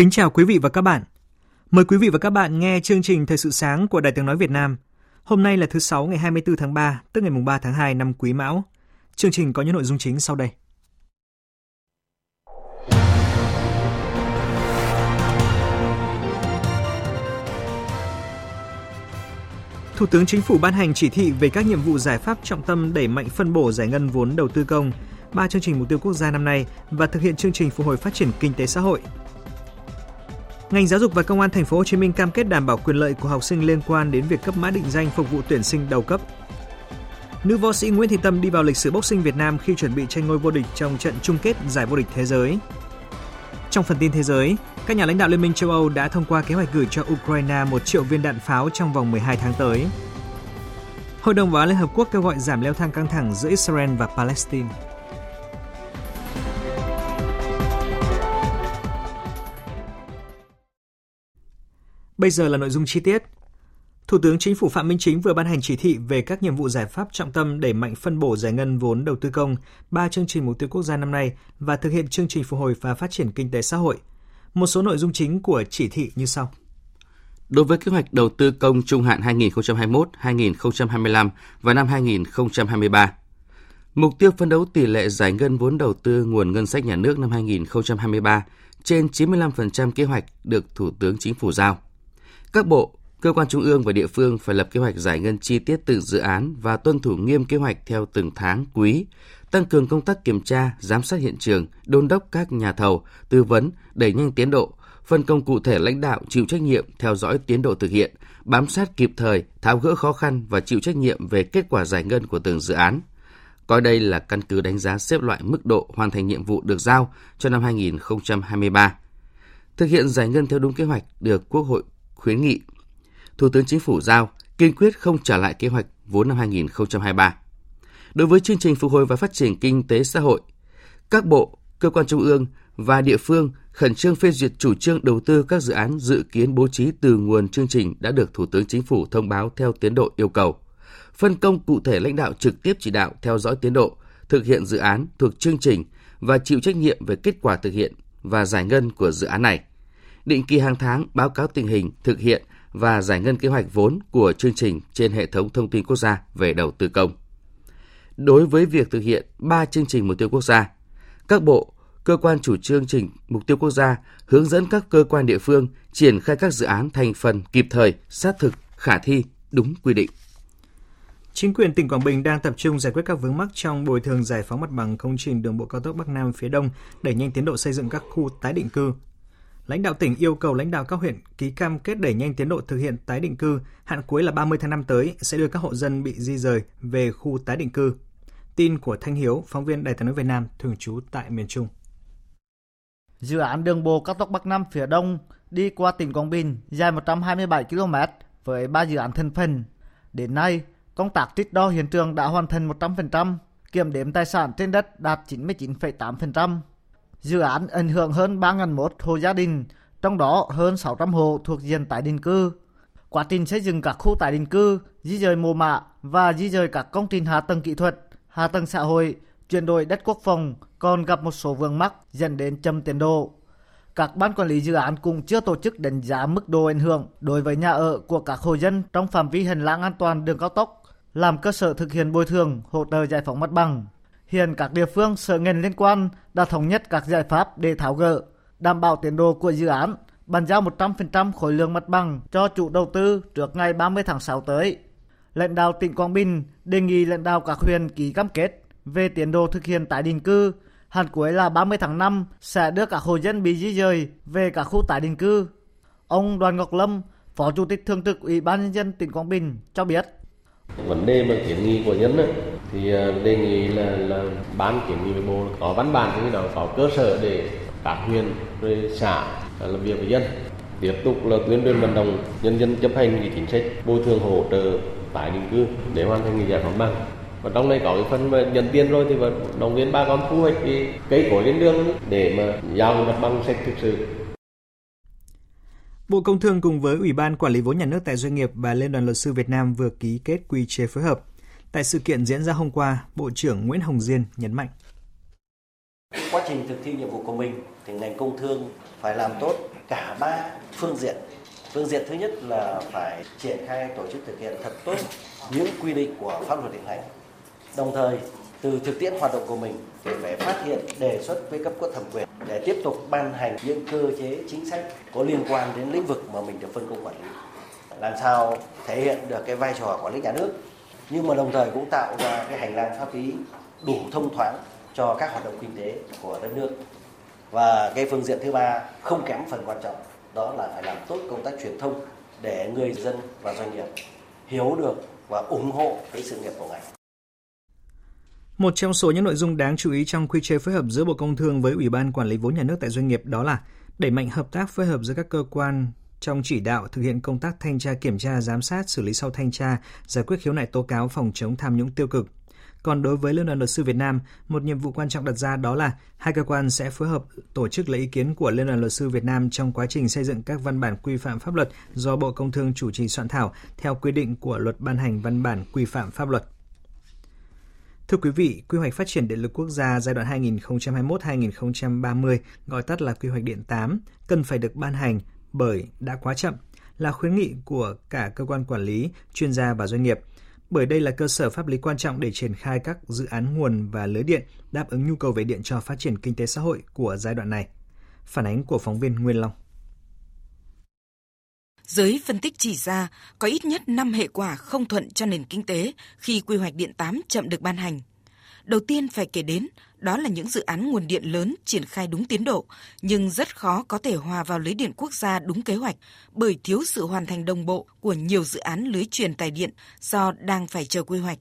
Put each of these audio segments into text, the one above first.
Kính chào quý vị và các bạn. Mời quý vị và các bạn nghe chương trình Thời sự sáng của Đài Tiếng Nói Việt Nam. Hôm nay là thứ Sáu ngày 24 tháng 3, tức ngày mùng 3 tháng 2 năm Quý Mão. Chương trình có những nội dung chính sau đây. Thủ tướng Chính phủ ban hành chỉ thị về các nhiệm vụ giải pháp trọng tâm đẩy mạnh phân bổ giải ngân vốn đầu tư công, ba chương trình mục tiêu quốc gia năm nay và thực hiện chương trình phục hồi phát triển kinh tế xã hội Ngành giáo dục và công an thành phố Hồ Chí Minh cam kết đảm bảo quyền lợi của học sinh liên quan đến việc cấp mã định danh phục vụ tuyển sinh đầu cấp. Nữ võ sĩ Nguyễn Thị Tâm đi vào lịch sử boxing Việt Nam khi chuẩn bị tranh ngôi vô địch trong trận chung kết giải vô địch thế giới. Trong phần tin thế giới, các nhà lãnh đạo Liên minh châu Âu đã thông qua kế hoạch gửi cho Ukraine 1 triệu viên đạn pháo trong vòng 12 tháng tới. Hội đồng Bảo an Liên Hợp Quốc kêu gọi giảm leo thang căng thẳng giữa Israel và Palestine. Bây giờ là nội dung chi tiết. Thủ tướng Chính phủ Phạm Minh Chính vừa ban hành chỉ thị về các nhiệm vụ giải pháp trọng tâm để mạnh phân bổ giải ngân vốn đầu tư công, ba chương trình mục tiêu quốc gia năm nay và thực hiện chương trình phục hồi và phát triển kinh tế xã hội. Một số nội dung chính của chỉ thị như sau. Đối với kế hoạch đầu tư công trung hạn 2021-2025 và năm 2023, mục tiêu phân đấu tỷ lệ giải ngân vốn đầu tư nguồn ngân sách nhà nước năm 2023 trên 95% kế hoạch được Thủ tướng Chính phủ giao – các bộ, cơ quan trung ương và địa phương phải lập kế hoạch giải ngân chi tiết từng dự án và tuân thủ nghiêm kế hoạch theo từng tháng, quý, tăng cường công tác kiểm tra, giám sát hiện trường, đôn đốc các nhà thầu, tư vấn, đẩy nhanh tiến độ, phân công cụ thể lãnh đạo chịu trách nhiệm theo dõi tiến độ thực hiện, bám sát kịp thời, tháo gỡ khó khăn và chịu trách nhiệm về kết quả giải ngân của từng dự án. Coi đây là căn cứ đánh giá xếp loại mức độ hoàn thành nhiệm vụ được giao cho năm 2023. Thực hiện giải ngân theo đúng kế hoạch được Quốc hội khuyến nghị Thủ tướng Chính phủ giao kiên quyết không trả lại kế hoạch vốn năm 2023. Đối với chương trình phục hồi và phát triển kinh tế xã hội, các bộ, cơ quan trung ương và địa phương khẩn trương phê duyệt chủ trương đầu tư các dự án dự kiến bố trí từ nguồn chương trình đã được Thủ tướng Chính phủ thông báo theo tiến độ yêu cầu. Phân công cụ thể lãnh đạo trực tiếp chỉ đạo theo dõi tiến độ, thực hiện dự án thuộc chương trình và chịu trách nhiệm về kết quả thực hiện và giải ngân của dự án này định kỳ hàng tháng báo cáo tình hình thực hiện và giải ngân kế hoạch vốn của chương trình trên hệ thống thông tin quốc gia về đầu tư công. Đối với việc thực hiện 3 chương trình mục tiêu quốc gia, các bộ, cơ quan chủ chương trình mục tiêu quốc gia hướng dẫn các cơ quan địa phương triển khai các dự án thành phần kịp thời, sát thực, khả thi, đúng quy định. Chính quyền tỉnh Quảng Bình đang tập trung giải quyết các vướng mắc trong bồi thường giải phóng mặt bằng công trình đường bộ cao tốc Bắc Nam phía Đông, đẩy nhanh tiến độ xây dựng các khu tái định cư, Lãnh đạo tỉnh yêu cầu lãnh đạo các huyện ký cam kết đẩy nhanh tiến độ thực hiện tái định cư, hạn cuối là 30 tháng 5 tới sẽ đưa các hộ dân bị di rời về khu tái định cư. Tin của Thanh Hiếu, phóng viên Đài tiếng nói Việt Nam thường trú tại miền Trung. Dự án đường bộ cao tốc Bắc Nam phía Đông đi qua tỉnh Quảng Bình dài 127 km với 3 dự án thành phần. Đến nay, công tác trích đo hiện trường đã hoàn thành 100%, kiểm đếm tài sản trên đất đạt 99,8%. Dự án ảnh hưởng hơn 3.001 hộ gia đình, trong đó hơn 600 hộ thuộc diện tái định cư. Quá trình xây dựng các khu tái định cư, di rời mồ mạ và di rời các công trình hạ tầng kỹ thuật, hạ tầng xã hội, chuyển đổi đất quốc phòng còn gặp một số vướng mắc dẫn đến chậm tiến độ. Các ban quản lý dự án cũng chưa tổ chức đánh giá mức độ ảnh hưởng đối với nhà ở của các hộ dân trong phạm vi hành lang an toàn đường cao tốc, làm cơ sở thực hiện bồi thường, hỗ trợ giải phóng mặt bằng. Hiện các địa phương sở ngành liên quan đã thống nhất các giải pháp để tháo gỡ, đảm bảo tiến độ của dự án, bàn giao 100% khối lượng mặt bằng cho chủ đầu tư trước ngày 30 tháng 6 tới. Lãnh đạo tỉnh Quảng Bình đề nghị lãnh đạo các huyện ký cam kết về tiến độ thực hiện tái định cư, Hạn cuối là 30 tháng 5 sẽ đưa các hộ dân bị di dời về các khu tái định cư. Ông Đoàn Ngọc Lâm, Phó Chủ tịch Thường trực Ủy ban Nhân dân tỉnh Quảng Bình cho biết. Vấn đề mà kiến nghị của dân ấy, thì ờ, đề nghị là, là ban kiến nghị với bộ có văn bản như nào có cơ sở để các huyện rồi xã ờ, làm việc với dân tiếp tục là tuyên truyền vận động nhân dân chấp hành cái chính sách bồi thường hỗ trợ tái định cư để hoàn thành cái giải phóng bằng và trong này có cái phần mà nhận tiền rồi thì vẫn động viên ba con thu hoạch cái cây cối trên đường để mà giao mặt bằng sạch thực sự Bộ Công Thương cùng với Ủy ban Quản lý vốn nhà nước tại doanh nghiệp và Liên đoàn Luật sư Việt Nam vừa ký kết quy chế phối hợp. Tại sự kiện diễn ra hôm qua, Bộ trưởng Nguyễn Hồng Diên nhấn mạnh. Quá trình thực thi nhiệm vụ của mình thì ngành công thương phải làm tốt cả ba phương diện. Phương diện thứ nhất là phải triển khai tổ chức thực hiện thật tốt những quy định của pháp luật hiện hành. Đồng thời từ thực tiễn hoạt động của mình thì phải phát hiện đề xuất với cấp có thẩm quyền để tiếp tục ban hành những cơ chế chính sách có liên quan đến lĩnh vực mà mình được phân công quản lý làm sao thể hiện được cái vai trò quản lý nhà nước nhưng mà đồng thời cũng tạo ra cái hành lang pháp lý đủ thông thoáng cho các hoạt động kinh tế của đất nước. Và cái phương diện thứ ba không kém phần quan trọng, đó là phải làm tốt công tác truyền thông để người dân và doanh nghiệp hiểu được và ủng hộ cái sự nghiệp của ngành một trong số những nội dung đáng chú ý trong quy chế phối hợp giữa Bộ Công Thương với Ủy ban Quản lý vốn nhà nước tại doanh nghiệp đó là đẩy mạnh hợp tác phối hợp giữa các cơ quan trong chỉ đạo thực hiện công tác thanh tra kiểm tra giám sát xử lý sau thanh tra giải quyết khiếu nại tố cáo phòng chống tham nhũng tiêu cực còn đối với Liên đoàn Luật sư Việt Nam, một nhiệm vụ quan trọng đặt ra đó là hai cơ quan sẽ phối hợp tổ chức lấy ý kiến của Liên đoàn Luật sư Việt Nam trong quá trình xây dựng các văn bản quy phạm pháp luật do Bộ Công Thương chủ trì soạn thảo theo quy định của Luật ban hành văn bản quy phạm pháp luật. Thưa quý vị, quy hoạch phát triển điện lực quốc gia giai đoạn 2021-2030, gọi tắt là quy hoạch điện 8, cần phải được ban hành bởi đã quá chậm, là khuyến nghị của cả cơ quan quản lý, chuyên gia và doanh nghiệp. Bởi đây là cơ sở pháp lý quan trọng để triển khai các dự án nguồn và lưới điện đáp ứng nhu cầu về điện cho phát triển kinh tế xã hội của giai đoạn này. Phản ánh của phóng viên Nguyên Long. Giới phân tích chỉ ra có ít nhất 5 hệ quả không thuận cho nền kinh tế khi quy hoạch điện 8 chậm được ban hành. Đầu tiên phải kể đến đó là những dự án nguồn điện lớn triển khai đúng tiến độ nhưng rất khó có thể hòa vào lưới điện quốc gia đúng kế hoạch bởi thiếu sự hoàn thành đồng bộ của nhiều dự án lưới truyền tải điện do đang phải chờ quy hoạch.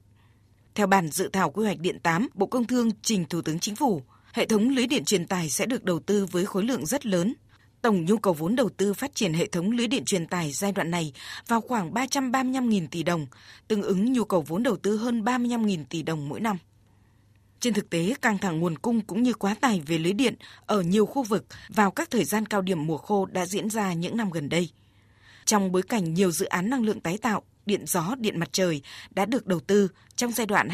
Theo bản dự thảo quy hoạch điện 8, Bộ Công Thương trình Thủ tướng Chính phủ, hệ thống lưới điện truyền tải sẽ được đầu tư với khối lượng rất lớn, Tổng nhu cầu vốn đầu tư phát triển hệ thống lưới điện truyền tải giai đoạn này vào khoảng 335.000 tỷ đồng, tương ứng nhu cầu vốn đầu tư hơn 35.000 tỷ đồng mỗi năm. Trên thực tế, căng thẳng nguồn cung cũng như quá tải về lưới điện ở nhiều khu vực vào các thời gian cao điểm mùa khô đã diễn ra những năm gần đây. Trong bối cảnh nhiều dự án năng lượng tái tạo, điện gió, điện mặt trời đã được đầu tư trong giai đoạn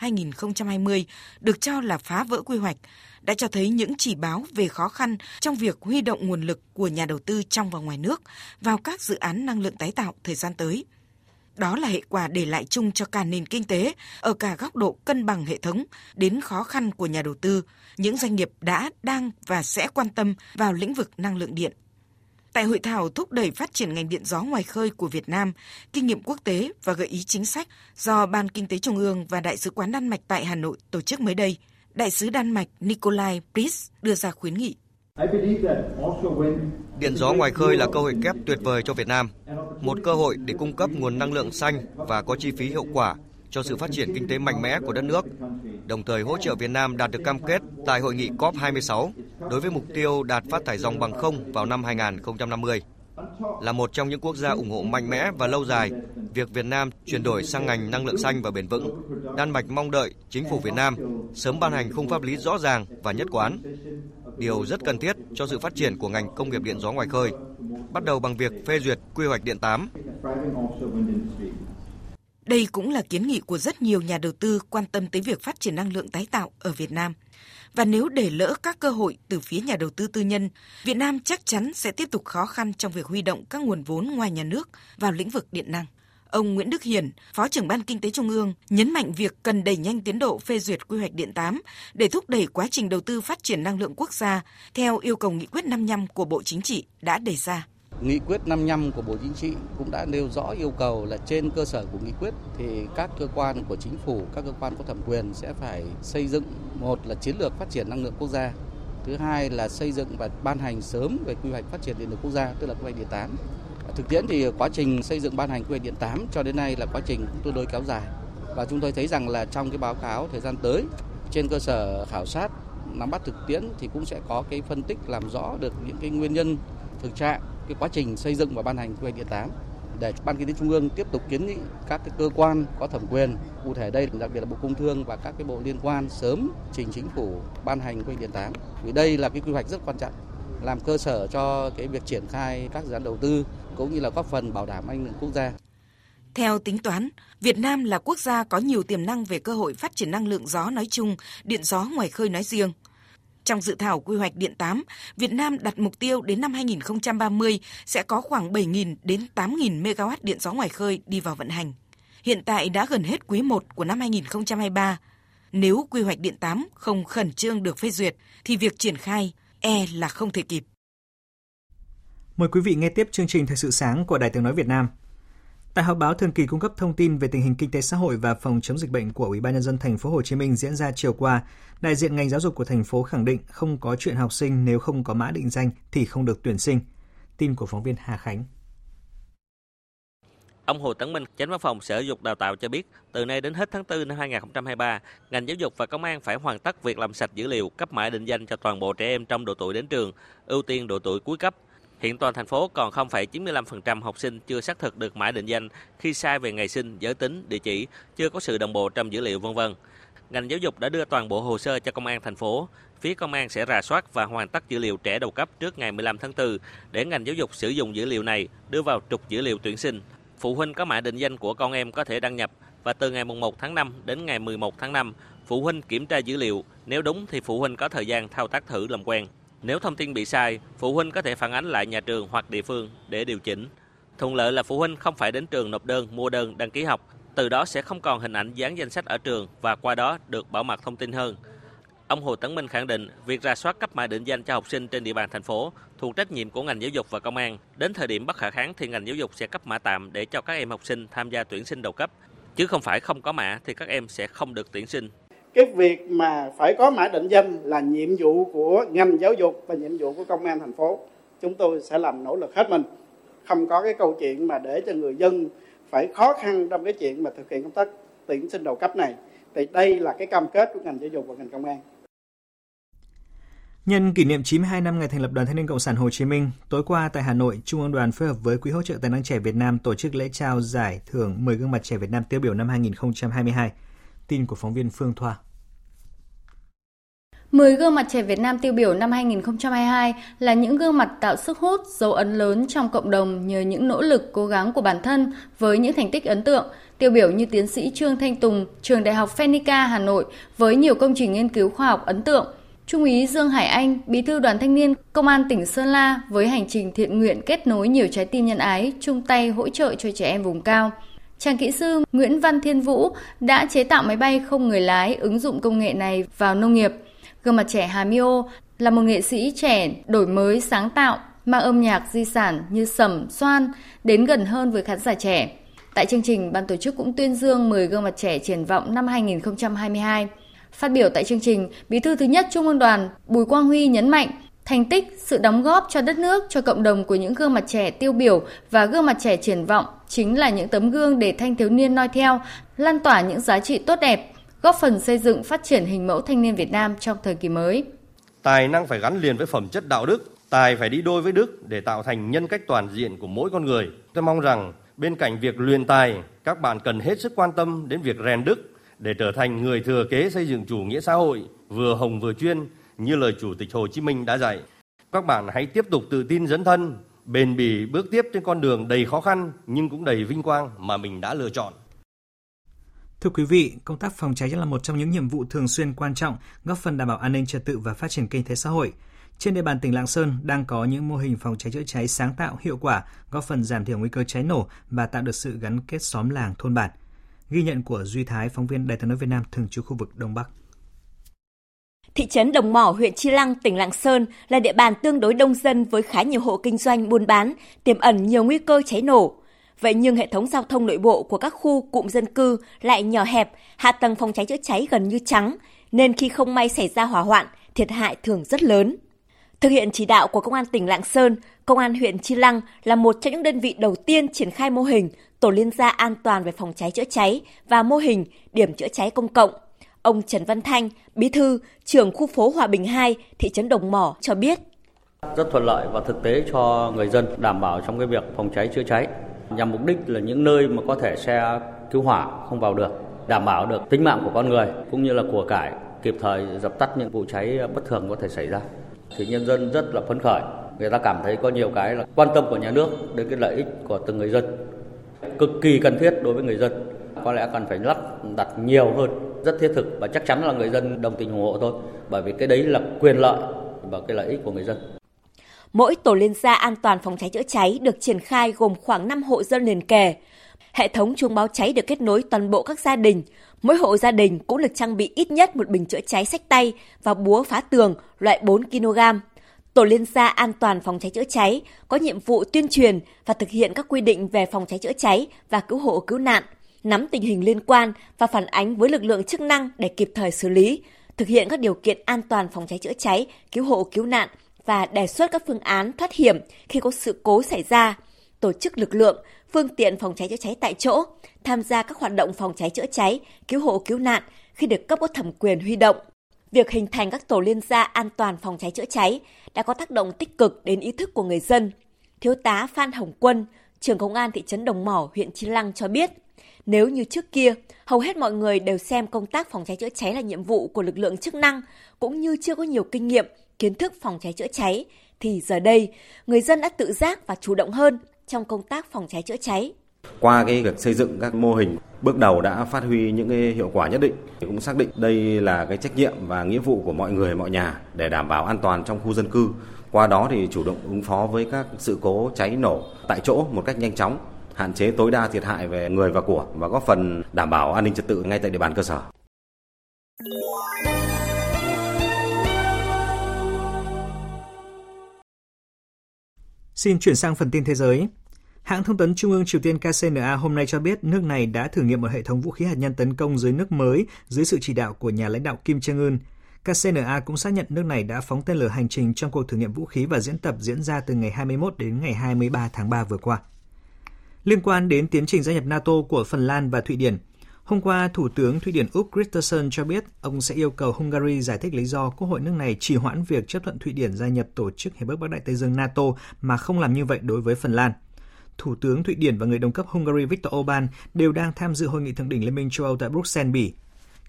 2016-2020 được cho là phá vỡ quy hoạch, đã cho thấy những chỉ báo về khó khăn trong việc huy động nguồn lực của nhà đầu tư trong và ngoài nước vào các dự án năng lượng tái tạo thời gian tới. Đó là hệ quả để lại chung cho cả nền kinh tế ở cả góc độ cân bằng hệ thống đến khó khăn của nhà đầu tư, những doanh nghiệp đã, đang và sẽ quan tâm vào lĩnh vực năng lượng điện. Tại hội thảo thúc đẩy phát triển ngành điện gió ngoài khơi của Việt Nam, kinh nghiệm quốc tế và gợi ý chính sách do Ban Kinh tế Trung ương và Đại sứ quán Đan Mạch tại Hà Nội tổ chức mới đây, Đại sứ Đan Mạch Nikolai Pris đưa ra khuyến nghị. Điện gió ngoài khơi là cơ hội kép tuyệt vời cho Việt Nam, một cơ hội để cung cấp nguồn năng lượng xanh và có chi phí hiệu quả cho sự phát triển kinh tế mạnh mẽ của đất nước, đồng thời hỗ trợ Việt Nam đạt được cam kết tại hội nghị COP26 đối với mục tiêu đạt phát thải dòng bằng không vào năm 2050. Là một trong những quốc gia ủng hộ mạnh mẽ và lâu dài việc Việt Nam chuyển đổi sang ngành năng lượng xanh và bền vững, Đan Mạch mong đợi chính phủ Việt Nam sớm ban hành khung pháp lý rõ ràng và nhất quán điều rất cần thiết cho sự phát triển của ngành công nghiệp điện gió ngoài khơi, bắt đầu bằng việc phê duyệt quy hoạch điện 8. Đây cũng là kiến nghị của rất nhiều nhà đầu tư quan tâm tới việc phát triển năng lượng tái tạo ở Việt Nam. Và nếu để lỡ các cơ hội từ phía nhà đầu tư tư nhân, Việt Nam chắc chắn sẽ tiếp tục khó khăn trong việc huy động các nguồn vốn ngoài nhà nước vào lĩnh vực điện năng. Ông Nguyễn Đức Hiển, Phó trưởng Ban Kinh tế Trung ương, nhấn mạnh việc cần đẩy nhanh tiến độ phê duyệt quy hoạch điện 8 để thúc đẩy quá trình đầu tư phát triển năng lượng quốc gia theo yêu cầu nghị quyết 55 của Bộ Chính trị đã đề ra. Nghị quyết 55 của Bộ Chính trị cũng đã nêu rõ yêu cầu là trên cơ sở của nghị quyết thì các cơ quan của chính phủ, các cơ quan có thẩm quyền sẽ phải xây dựng một là chiến lược phát triển năng lượng quốc gia, thứ hai là xây dựng và ban hành sớm về quy hoạch phát triển điện lực quốc gia tức là quy hoạch điện 8. Thực tiễn thì quá trình xây dựng ban hành quy hoạch điện 8 cho đến nay là quá trình tương đối kéo dài và chúng tôi thấy rằng là trong cái báo cáo thời gian tới trên cơ sở khảo sát nắm bắt thực tiễn thì cũng sẽ có cái phân tích làm rõ được những cái nguyên nhân thực trạng cái quá trình xây dựng và ban hành quy hoạch điện 8 để ban kinh tế trung ương tiếp tục kiến nghị các cái cơ quan có thẩm quyền cụ thể đây đặc biệt là bộ công thương và các cái bộ liên quan sớm trình chính phủ ban hành quy hoạch điện 8 vì đây là cái quy hoạch rất quan trọng làm cơ sở cho cái việc triển khai các dự án đầu tư cũng như là góp phần bảo đảm an ninh quốc gia theo tính toán, Việt Nam là quốc gia có nhiều tiềm năng về cơ hội phát triển năng lượng gió nói chung, điện gió ngoài khơi nói riêng. Trong dự thảo quy hoạch điện 8, Việt Nam đặt mục tiêu đến năm 2030 sẽ có khoảng 7.000 đến 8.000 MW điện gió ngoài khơi đi vào vận hành. Hiện tại đã gần hết quý 1 của năm 2023. Nếu quy hoạch điện 8 không khẩn trương được phê duyệt thì việc triển khai e là không thể kịp. Mời quý vị nghe tiếp chương trình Thời sự sáng của Đài Tiếng Nói Việt Nam. Tại họp báo thường kỳ cung cấp thông tin về tình hình kinh tế xã hội và phòng chống dịch bệnh của Ủy ban nhân dân thành phố Hồ Chí Minh diễn ra chiều qua, đại diện ngành giáo dục của thành phố khẳng định không có chuyện học sinh nếu không có mã định danh thì không được tuyển sinh. Tin của phóng viên Hà Khánh. Ông Hồ Tấn Minh, Chánh văn phòng Sở Giáo dục Đào tạo cho biết, từ nay đến hết tháng 4 năm 2023, ngành giáo dục và công an phải hoàn tất việc làm sạch dữ liệu cấp mã định danh cho toàn bộ trẻ em trong độ tuổi đến trường, ưu tiên độ tuổi cuối cấp Hiện toàn thành phố còn 0,95% học sinh chưa xác thực được mã định danh khi sai về ngày sinh, giới tính, địa chỉ, chưa có sự đồng bộ trong dữ liệu vân vân. Ngành giáo dục đã đưa toàn bộ hồ sơ cho công an thành phố. Phía công an sẽ rà soát và hoàn tất dữ liệu trẻ đầu cấp trước ngày 15 tháng 4 để ngành giáo dục sử dụng dữ liệu này đưa vào trục dữ liệu tuyển sinh. Phụ huynh có mã định danh của con em có thể đăng nhập và từ ngày 1 tháng 5 đến ngày 11 tháng 5, phụ huynh kiểm tra dữ liệu, nếu đúng thì phụ huynh có thời gian thao tác thử làm quen. Nếu thông tin bị sai, phụ huynh có thể phản ánh lại nhà trường hoặc địa phương để điều chỉnh. Thuận lợi là phụ huynh không phải đến trường nộp đơn, mua đơn, đăng ký học, từ đó sẽ không còn hình ảnh dán danh sách ở trường và qua đó được bảo mật thông tin hơn. Ông Hồ Tấn Minh khẳng định việc ra soát cấp mã định danh cho học sinh trên địa bàn thành phố thuộc trách nhiệm của ngành giáo dục và công an. Đến thời điểm bất khả kháng thì ngành giáo dục sẽ cấp mã tạm để cho các em học sinh tham gia tuyển sinh đầu cấp, chứ không phải không có mã thì các em sẽ không được tuyển sinh cái việc mà phải có mã định danh là nhiệm vụ của ngành giáo dục và nhiệm vụ của công an thành phố chúng tôi sẽ làm nỗ lực hết mình không có cái câu chuyện mà để cho người dân phải khó khăn trong cái chuyện mà thực hiện công tác tuyển sinh đầu cấp này thì đây là cái cam kết của ngành giáo dục và ngành công an Nhân kỷ niệm 92 năm ngày thành lập Đoàn Thanh niên Cộng sản Hồ Chí Minh, tối qua tại Hà Nội, Trung ương Đoàn phối hợp với Quỹ hỗ trợ tài năng trẻ Việt Nam tổ chức lễ trao giải thưởng 10 gương mặt trẻ Việt Nam tiêu biểu năm 2022. Tin của phóng viên Phương Thoa. 10 gương mặt trẻ Việt Nam tiêu biểu năm 2022 là những gương mặt tạo sức hút, dấu ấn lớn trong cộng đồng nhờ những nỗ lực cố gắng của bản thân với những thành tích ấn tượng. Tiêu biểu như tiến sĩ Trương Thanh Tùng, trường Đại học Phenica Hà Nội với nhiều công trình nghiên cứu khoa học ấn tượng. Trung úy Dương Hải Anh, Bí thư Đoàn Thanh niên Công an tỉnh Sơn La với hành trình thiện nguyện kết nối nhiều trái tim nhân ái, chung tay hỗ trợ cho trẻ em vùng cao. Chàng kỹ sư Nguyễn Văn Thiên Vũ đã chế tạo máy bay không người lái ứng dụng công nghệ này vào nông nghiệp. Gương mặt trẻ Hà Miô là một nghệ sĩ trẻ đổi mới sáng tạo, mang âm nhạc di sản như sầm, xoan đến gần hơn với khán giả trẻ. Tại chương trình, ban tổ chức cũng tuyên dương 10 gương mặt trẻ triển vọng năm 2022. Phát biểu tại chương trình, Bí thư thứ nhất Trung ương Đoàn Bùi Quang Huy nhấn mạnh thành tích, sự đóng góp cho đất nước, cho cộng đồng của những gương mặt trẻ tiêu biểu và gương mặt trẻ triển vọng chính là những tấm gương để thanh thiếu niên noi theo, lan tỏa những giá trị tốt đẹp, góp phần xây dựng phát triển hình mẫu thanh niên Việt Nam trong thời kỳ mới. Tài năng phải gắn liền với phẩm chất đạo đức, tài phải đi đôi với đức để tạo thành nhân cách toàn diện của mỗi con người. Tôi mong rằng bên cạnh việc luyện tài, các bạn cần hết sức quan tâm đến việc rèn đức để trở thành người thừa kế xây dựng chủ nghĩa xã hội vừa hồng vừa chuyên như lời Chủ tịch Hồ Chí Minh đã dạy. Các bạn hãy tiếp tục tự tin dấn thân, bền bỉ bước tiếp trên con đường đầy khó khăn nhưng cũng đầy vinh quang mà mình đã lựa chọn. Thưa quý vị, công tác phòng cháy là một trong những nhiệm vụ thường xuyên quan trọng, góp phần đảm bảo an ninh trật tự và phát triển kinh tế xã hội. Trên địa bàn tỉnh Lạng Sơn đang có những mô hình phòng cháy chữa cháy sáng tạo, hiệu quả, góp phần giảm thiểu nguy cơ cháy nổ và tạo được sự gắn kết xóm làng thôn bản. Ghi nhận của Duy Thái, phóng viên Đài tiếng nói Việt Nam thường trú khu vực Đông Bắc. Thị trấn Đồng Mỏ, huyện Chi Lăng, tỉnh Lạng Sơn là địa bàn tương đối đông dân với khá nhiều hộ kinh doanh buôn bán, tiềm ẩn nhiều nguy cơ cháy nổ. Vậy nhưng hệ thống giao thông nội bộ của các khu cụm dân cư lại nhỏ hẹp, hạ tầng phòng cháy chữa cháy gần như trắng, nên khi không may xảy ra hỏa hoạn, thiệt hại thường rất lớn. Thực hiện chỉ đạo của Công an tỉnh Lạng Sơn, Công an huyện Chi Lăng là một trong những đơn vị đầu tiên triển khai mô hình tổ liên gia an toàn về phòng cháy chữa cháy và mô hình điểm chữa cháy công cộng. Ông Trần Văn Thanh, bí thư, trưởng khu phố Hòa Bình 2, thị trấn Đồng Mỏ cho biết. Rất thuận lợi và thực tế cho người dân đảm bảo trong cái việc phòng cháy chữa cháy nhằm mục đích là những nơi mà có thể xe cứu hỏa không vào được, đảm bảo được tính mạng của con người cũng như là của cải kịp thời dập tắt những vụ cháy bất thường có thể xảy ra. Thì nhân dân rất là phấn khởi, người ta cảm thấy có nhiều cái là quan tâm của nhà nước đến cái lợi ích của từng người dân. Cực kỳ cần thiết đối với người dân. Có lẽ cần phải lắp đặt nhiều hơn, rất thiết thực và chắc chắn là người dân đồng tình ủng hộ thôi. Bởi vì cái đấy là quyền lợi và cái lợi ích của người dân. Mỗi tổ liên gia an toàn phòng cháy chữa cháy được triển khai gồm khoảng 5 hộ dân liền kề. Hệ thống chuông báo cháy được kết nối toàn bộ các gia đình. Mỗi hộ gia đình cũng được trang bị ít nhất một bình chữa cháy sách tay và búa phá tường loại 4 kg. Tổ liên gia an toàn phòng cháy chữa cháy có nhiệm vụ tuyên truyền và thực hiện các quy định về phòng cháy chữa cháy và cứu hộ cứu nạn, nắm tình hình liên quan và phản ánh với lực lượng chức năng để kịp thời xử lý, thực hiện các điều kiện an toàn phòng cháy chữa cháy, cứu hộ cứu nạn và đề xuất các phương án thoát hiểm khi có sự cố xảy ra, tổ chức lực lượng, phương tiện phòng cháy chữa cháy tại chỗ, tham gia các hoạt động phòng cháy chữa cháy, cứu hộ cứu nạn khi được cấp có thẩm quyền huy động. Việc hình thành các tổ liên gia an toàn phòng cháy chữa cháy đã có tác động tích cực đến ý thức của người dân. Thiếu tá Phan Hồng Quân, trưởng công an thị trấn Đồng Mỏ, huyện Chi Lăng cho biết, nếu như trước kia, hầu hết mọi người đều xem công tác phòng cháy chữa cháy là nhiệm vụ của lực lượng chức năng, cũng như chưa có nhiều kinh nghiệm, kiến thức phòng cháy chữa cháy, thì giờ đây, người dân đã tự giác và chủ động hơn trong công tác phòng cháy chữa cháy. Qua cái việc xây dựng các mô hình bước đầu đã phát huy những cái hiệu quả nhất định cũng xác định đây là cái trách nhiệm và nghĩa vụ của mọi người mọi nhà để đảm bảo an toàn trong khu dân cư qua đó thì chủ động ứng phó với các sự cố cháy nổ tại chỗ một cách nhanh chóng hạn chế tối đa thiệt hại về người và của và góp phần đảm bảo an ninh trật tự ngay tại địa bàn cơ sở. Xin chuyển sang phần tin thế giới. Hãng thông tấn Trung ương Triều Tiên KCNA hôm nay cho biết nước này đã thử nghiệm một hệ thống vũ khí hạt nhân tấn công dưới nước mới dưới sự chỉ đạo của nhà lãnh đạo Kim Jong-un. KCNA cũng xác nhận nước này đã phóng tên lửa hành trình trong cuộc thử nghiệm vũ khí và diễn tập diễn ra từ ngày 21 đến ngày 23 tháng 3 vừa qua. Liên quan đến tiến trình gia nhập NATO của Phần Lan và Thụy Điển, hôm qua Thủ tướng Thụy Điển Úc Christensen cho biết ông sẽ yêu cầu Hungary giải thích lý do Quốc hội nước này trì hoãn việc chấp thuận Thụy Điển gia nhập tổ chức Hiệp ước Bắc Đại Tây Dương NATO mà không làm như vậy đối với Phần Lan. Thủ tướng Thụy Điển và người đồng cấp Hungary Viktor Orbán đều đang tham dự hội nghị thượng đỉnh Liên minh châu Âu tại Bruxelles, Bỉ.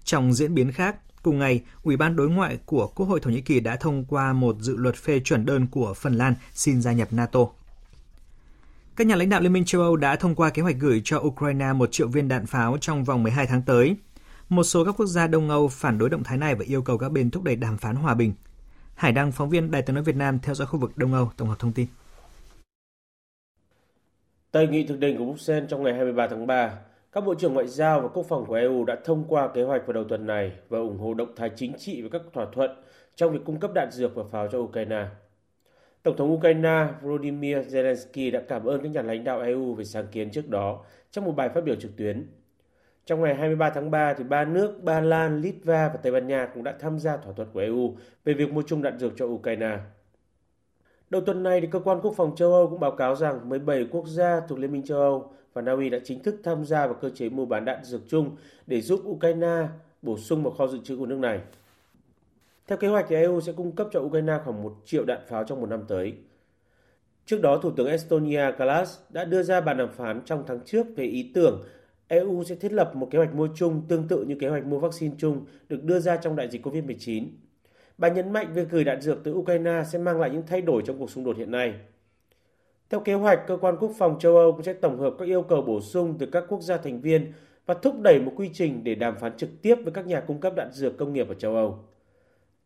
Trong diễn biến khác, cùng ngày, Ủy ban đối ngoại của Quốc hội Thổ Nhĩ Kỳ đã thông qua một dự luật phê chuẩn đơn của Phần Lan xin gia nhập NATO. Các nhà lãnh đạo Liên minh châu Âu đã thông qua kế hoạch gửi cho Ukraine một triệu viên đạn pháo trong vòng 12 tháng tới. Một số các quốc gia Đông Âu phản đối động thái này và yêu cầu các bên thúc đẩy đàm phán hòa bình. Hải Đăng, phóng viên Đài tiếng nói Việt Nam theo dõi khu vực Đông Âu, tổng hợp thông tin. Tại nghị thượng đỉnh của Bruxelles trong ngày 23 tháng 3, các bộ trưởng ngoại giao và quốc phòng của EU đã thông qua kế hoạch vào đầu tuần này và ủng hộ động thái chính trị và các thỏa thuận trong việc cung cấp đạn dược và pháo cho Ukraine. Tổng thống Ukraine Volodymyr Zelensky đã cảm ơn các nhà lãnh đạo EU về sáng kiến trước đó trong một bài phát biểu trực tuyến. Trong ngày 23 tháng 3, thì ba nước Ba Lan, Litva và Tây Ban Nha cũng đã tham gia thỏa thuận của EU về việc mua chung đạn dược cho Ukraine. Đầu tuần này, thì cơ quan quốc phòng châu Âu cũng báo cáo rằng 17 quốc gia thuộc Liên minh châu Âu và Na Uy đã chính thức tham gia vào cơ chế mua bán đạn dược chung để giúp Ukraine bổ sung vào kho dự trữ của nước này. Theo kế hoạch, thì EU sẽ cung cấp cho Ukraine khoảng 1 triệu đạn pháo trong một năm tới. Trước đó, Thủ tướng Estonia Kalas đã đưa ra bàn đàm phán trong tháng trước về ý tưởng EU sẽ thiết lập một kế hoạch mua chung tương tự như kế hoạch mua vaccine chung được đưa ra trong đại dịch COVID-19. Bà nhấn mạnh việc gửi đạn dược từ Ukraine sẽ mang lại những thay đổi trong cuộc xung đột hiện nay. Theo kế hoạch, cơ quan quốc phòng châu Âu cũng sẽ tổng hợp các yêu cầu bổ sung từ các quốc gia thành viên và thúc đẩy một quy trình để đàm phán trực tiếp với các nhà cung cấp đạn dược công nghiệp ở châu Âu.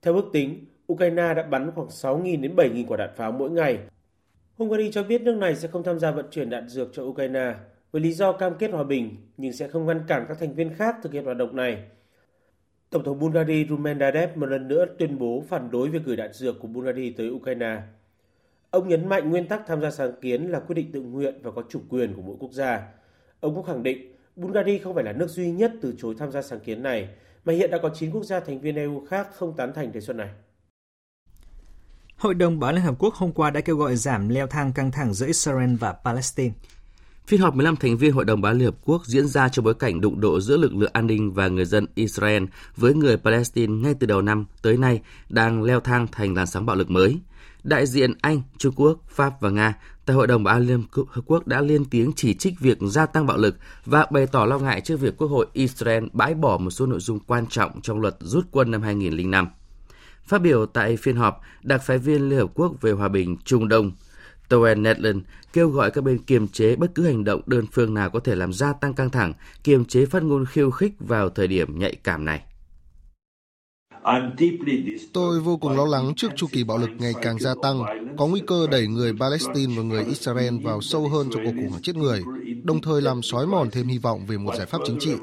Theo ước tính, Ukraine đã bắn khoảng 6.000 đến 7.000 quả đạn pháo mỗi ngày. Hungary cho biết nước này sẽ không tham gia vận chuyển đạn dược cho Ukraine với lý do cam kết hòa bình nhưng sẽ không ngăn cản các thành viên khác thực hiện hoạt động này. Tổng thống Bulgaria Rumen Radev một lần nữa tuyên bố phản đối việc gửi đạn dược của Bulgaria tới Ukraine. Ông nhấn mạnh nguyên tắc tham gia sáng kiến là quyết định tự nguyện và có chủ quyền của mỗi quốc gia. Ông cũng khẳng định Bulgaria không phải là nước duy nhất từ chối tham gia sáng kiến này, mà hiện đã có 9 quốc gia thành viên EU khác không tán thành đề xuất này. Hội đồng Bảo Liên Hợp Quốc hôm qua đã kêu gọi giảm leo thang căng thẳng giữa Israel và Palestine. Phiên họp 15 thành viên Hội đồng Bảo Liên Hợp Quốc diễn ra trong bối cảnh đụng độ giữa lực lượng an ninh và người dân Israel với người Palestine ngay từ đầu năm tới nay đang leo thang thành làn sóng bạo lực mới. Đại diện Anh, Trung Quốc, Pháp và Nga tại Hội đồng Bảo an Liên Hợp Quốc đã lên tiếng chỉ trích việc gia tăng bạo lực và bày tỏ lo ngại trước việc Quốc hội Israel bãi bỏ một số nội dung quan trọng trong luật rút quân năm 2005. Phát biểu tại phiên họp, đặc phái viên Liên Hợp Quốc về hòa bình Trung Đông Stoen Netland kêu gọi các bên kiềm chế bất cứ hành động đơn phương nào có thể làm gia tăng căng thẳng, kiềm chế phát ngôn khiêu khích vào thời điểm nhạy cảm này. Tôi vô cùng lo lắng trước chu kỳ bạo lực ngày càng gia tăng, có nguy cơ đẩy người Palestine và người Israel vào sâu hơn trong cuộc khủng hoảng chết người, đồng thời làm xói mòn thêm hy vọng về một giải pháp chính trị.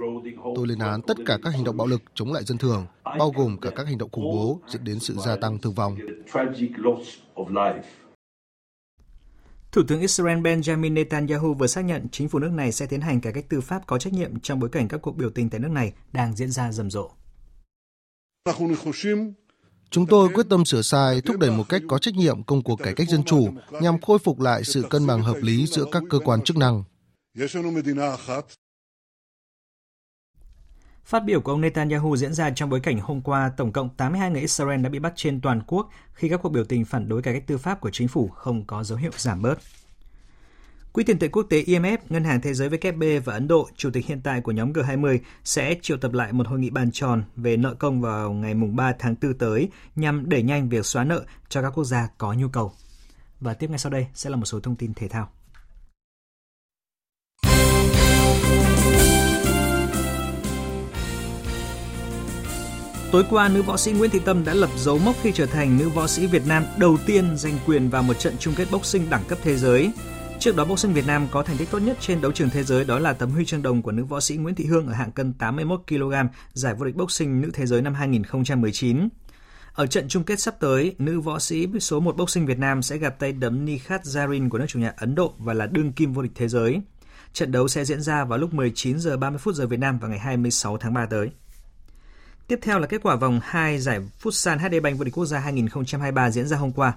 Tôi lên án tất cả các hành động bạo lực chống lại dân thường, bao gồm cả các hành động khủng bố dẫn đến sự gia tăng thương vong. Thủ tướng Israel Benjamin Netanyahu vừa xác nhận chính phủ nước này sẽ tiến hành cải cách tư pháp có trách nhiệm trong bối cảnh các cuộc biểu tình tại nước này đang diễn ra rầm rộ. Chúng tôi quyết tâm sửa sai, thúc đẩy một cách có trách nhiệm công cuộc cải cách dân chủ nhằm khôi phục lại sự cân bằng hợp lý giữa các cơ quan chức năng. Phát biểu của ông Netanyahu diễn ra trong bối cảnh hôm qua, tổng cộng 82 người Israel đã bị bắt trên toàn quốc khi các cuộc biểu tình phản đối cải cách tư pháp của chính phủ không có dấu hiệu giảm bớt. Quỹ tiền tệ quốc tế IMF, Ngân hàng Thế giới WB và Ấn Độ, chủ tịch hiện tại của nhóm G20, sẽ triệu tập lại một hội nghị bàn tròn về nợ công vào ngày 3 tháng 4 tới nhằm đẩy nhanh việc xóa nợ cho các quốc gia có nhu cầu. Và tiếp ngay sau đây sẽ là một số thông tin thể thao. Tối qua, nữ võ sĩ Nguyễn Thị Tâm đã lập dấu mốc khi trở thành nữ võ sĩ Việt Nam đầu tiên giành quyền vào một trận chung kết boxing đẳng cấp thế giới. Trước đó, boxing Việt Nam có thành tích tốt nhất trên đấu trường thế giới đó là tấm huy chương đồng của nữ võ sĩ Nguyễn Thị Hương ở hạng cân 81 kg giải vô địch boxing nữ thế giới năm 2019. Ở trận chung kết sắp tới, nữ võ sĩ số 1 boxing Việt Nam sẽ gặp tay đấm Nikhat Zarin của nước chủ nhà Ấn Độ và là đương kim vô địch thế giới. Trận đấu sẽ diễn ra vào lúc 19 giờ 30 phút giờ Việt Nam vào ngày 26 tháng 3 tới. Tiếp theo là kết quả vòng 2 giải Futsal HD Bank vô địch quốc gia 2023 diễn ra hôm qua.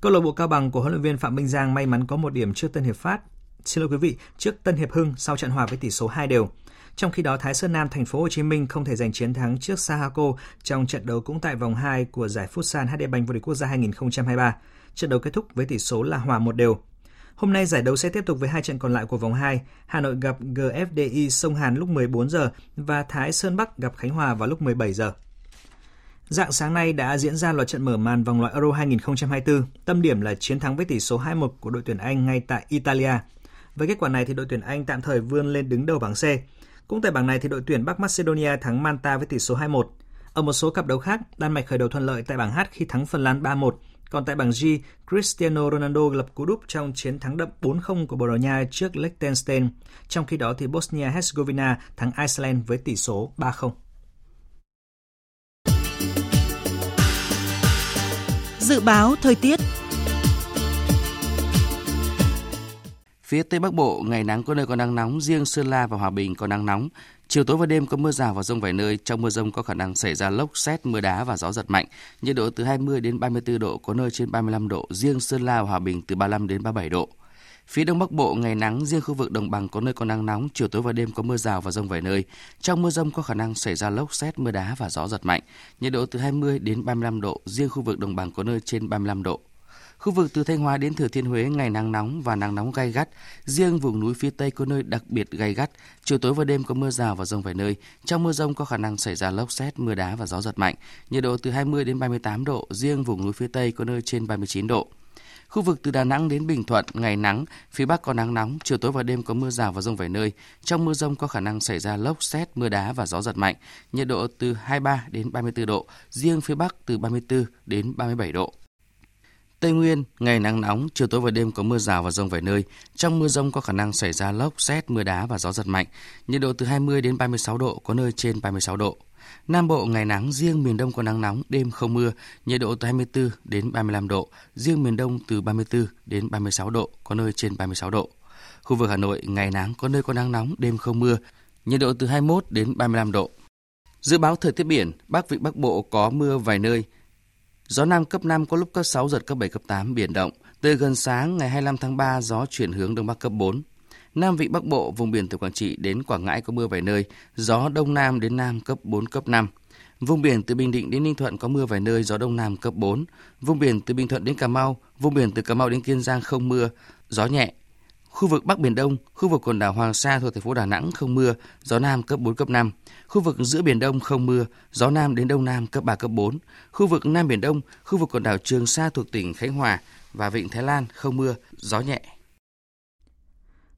Câu lạc bộ Cao Bằng của huấn luyện viên Phạm Minh Giang may mắn có một điểm trước Tân Hiệp Phát. Xin lỗi quý vị, trước Tân Hiệp Hưng sau trận hòa với tỷ số 2 đều. Trong khi đó, Thái Sơn Nam thành phố Hồ Chí Minh không thể giành chiến thắng trước Sahako trong trận đấu cũng tại vòng 2 của giải Futsal HD Bank vô địch quốc gia 2023. Trận đấu kết thúc với tỷ số là hòa một đều. Hôm nay giải đấu sẽ tiếp tục với hai trận còn lại của vòng 2. Hà Nội gặp GFDI Sông Hàn lúc 14 giờ và Thái Sơn Bắc gặp Khánh Hòa vào lúc 17 giờ. Dạng sáng nay đã diễn ra loạt trận mở màn vòng loại Euro 2024, tâm điểm là chiến thắng với tỷ số 2-1 của đội tuyển Anh ngay tại Italia. Với kết quả này thì đội tuyển Anh tạm thời vươn lên đứng đầu bảng C. Cũng tại bảng này thì đội tuyển Bắc Macedonia thắng Manta với tỷ số 2-1. Ở một số cặp đấu khác, Đan Mạch khởi đầu thuận lợi tại bảng H khi thắng Phần Lan 3-1. Còn tại bảng G, Cristiano Ronaldo lập cú đúp trong chiến thắng đậm 4-0 của Bồ Đào Nha trước Liechtenstein. Trong khi đó thì Bosnia-Herzegovina thắng Iceland với tỷ số 3-0. Dự báo thời tiết Phía Tây Bắc Bộ, ngày nắng có nơi có nắng nóng, riêng Sơn La và Hòa Bình có nắng nóng. Chiều tối và đêm có mưa rào và rông vài nơi, trong mưa rông có khả năng xảy ra lốc xét, mưa đá và gió giật mạnh. Nhiệt độ từ 20 đến 34 độ, có nơi trên 35 độ, riêng Sơn La và Hòa Bình từ 35 đến 37 độ. Phía Đông Bắc Bộ ngày nắng, riêng khu vực đồng bằng có nơi có nắng nóng, chiều tối và đêm có mưa rào và rông vài nơi. Trong mưa rông có khả năng xảy ra lốc xét, mưa đá và gió giật mạnh. Nhiệt độ từ 20 đến 35 độ, riêng khu vực đồng bằng có nơi trên 35 độ. Khu vực từ Thanh Hóa đến Thừa Thiên Huế ngày nắng nóng và nắng nóng gai gắt, riêng vùng núi phía Tây có nơi đặc biệt gai gắt, chiều tối và đêm có mưa rào và rông vài nơi. Trong mưa rông có khả năng xảy ra lốc xét, mưa đá và gió giật mạnh. Nhiệt độ từ 20 đến 38 độ, riêng vùng núi phía Tây có nơi trên 39 độ. Khu vực từ Đà Nẵng đến Bình Thuận, ngày nắng, phía Bắc có nắng nóng, chiều tối và đêm có mưa rào và rông vài nơi. Trong mưa rông có khả năng xảy ra lốc, xét, mưa đá và gió giật mạnh. Nhiệt độ từ 23 đến 34 độ, riêng phía Bắc từ 34 đến 37 độ. Tây Nguyên, ngày nắng nóng, chiều tối và đêm có mưa rào và rông vài nơi. Trong mưa rông có khả năng xảy ra lốc, xét, mưa đá và gió giật mạnh. Nhiệt độ từ 20 đến 36 độ, có nơi trên 36 độ. Nam Bộ ngày nắng, riêng miền Đông có nắng nóng, đêm không mưa, nhiệt độ từ 24 đến 35 độ, riêng miền Đông từ 34 đến 36 độ, có nơi trên 36 độ. Khu vực Hà Nội ngày nắng, có nơi có nắng nóng, đêm không mưa, nhiệt độ từ 21 đến 35 độ. Dự báo thời tiết biển, Bắc Vịnh Bắc Bộ có mưa vài nơi, Gió Nam cấp 5 có lúc cấp 6, giật cấp 7, cấp 8, biển động. Từ gần sáng ngày 25 tháng 3, gió chuyển hướng Đông Bắc cấp 4. Nam Vịnh Bắc Bộ, vùng biển từ Quảng Trị đến Quảng Ngãi có mưa vài nơi, gió Đông Nam đến Nam cấp 4, cấp 5. Vùng biển từ Bình Định đến Ninh Thuận có mưa vài nơi, gió Đông Nam cấp 4. Vùng biển từ Bình Thuận đến Cà Mau, vùng biển từ Cà Mau đến Kiên Giang không mưa, gió nhẹ. Khu vực Bắc Biển Đông, khu vực quần đảo Hoàng Sa thuộc thành phố Đà Nẵng không mưa, gió Nam cấp 4, cấp 5. Khu vực giữa Biển Đông không mưa, gió Nam đến Đông Nam cấp 3, cấp 4. Khu vực Nam Biển Đông, khu vực quần đảo Trường Sa thuộc tỉnh Khánh Hòa và Vịnh Thái Lan không mưa, gió nhẹ.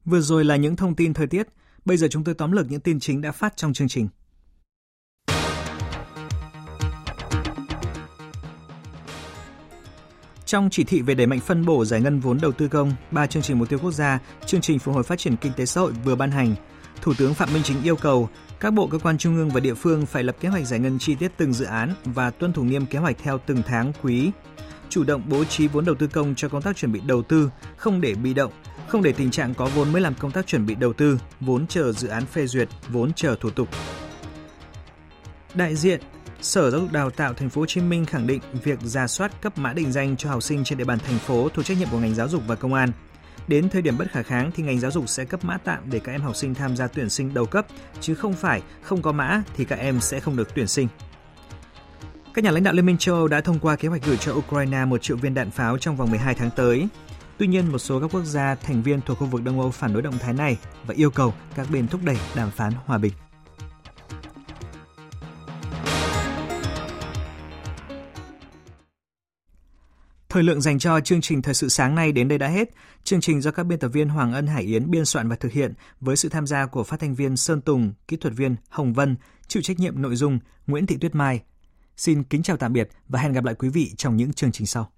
Vừa rồi là những thông tin thời tiết. Bây giờ chúng tôi tóm lược những tin chính đã phát trong chương trình. Trong chỉ thị về đẩy mạnh phân bổ giải ngân vốn đầu tư công, ba chương trình mục tiêu quốc gia, chương trình phục hồi phát triển kinh tế xã hội vừa ban hành. Thủ tướng Phạm Minh Chính yêu cầu các bộ cơ quan trung ương và địa phương phải lập kế hoạch giải ngân chi tiết từng dự án và tuân thủ nghiêm kế hoạch theo từng tháng quý. Chủ động bố trí vốn đầu tư công cho công tác chuẩn bị đầu tư, không để bị động, không để tình trạng có vốn mới làm công tác chuẩn bị đầu tư, vốn chờ dự án phê duyệt, vốn chờ thủ tục. Đại diện Sở Giáo dục Đào tạo Thành phố Hồ Chí Minh khẳng định việc ra soát cấp mã định danh cho học sinh trên địa bàn thành phố thuộc trách nhiệm của ngành giáo dục và công an. Đến thời điểm bất khả kháng thì ngành giáo dục sẽ cấp mã tạm để các em học sinh tham gia tuyển sinh đầu cấp, chứ không phải không có mã thì các em sẽ không được tuyển sinh. Các nhà lãnh đạo Liên minh châu Âu đã thông qua kế hoạch gửi cho Ukraine 1 triệu viên đạn pháo trong vòng 12 tháng tới. Tuy nhiên, một số các quốc gia thành viên thuộc khu vực Đông Âu phản đối động thái này và yêu cầu các bên thúc đẩy đàm phán hòa bình. Thời lượng dành cho chương trình Thời sự sáng nay đến đây đã hết. Chương trình do các biên tập viên Hoàng Ân Hải Yến biên soạn và thực hiện với sự tham gia của phát thanh viên Sơn Tùng, kỹ thuật viên Hồng Vân, chịu trách nhiệm nội dung Nguyễn Thị Tuyết Mai. Xin kính chào tạm biệt và hẹn gặp lại quý vị trong những chương trình sau.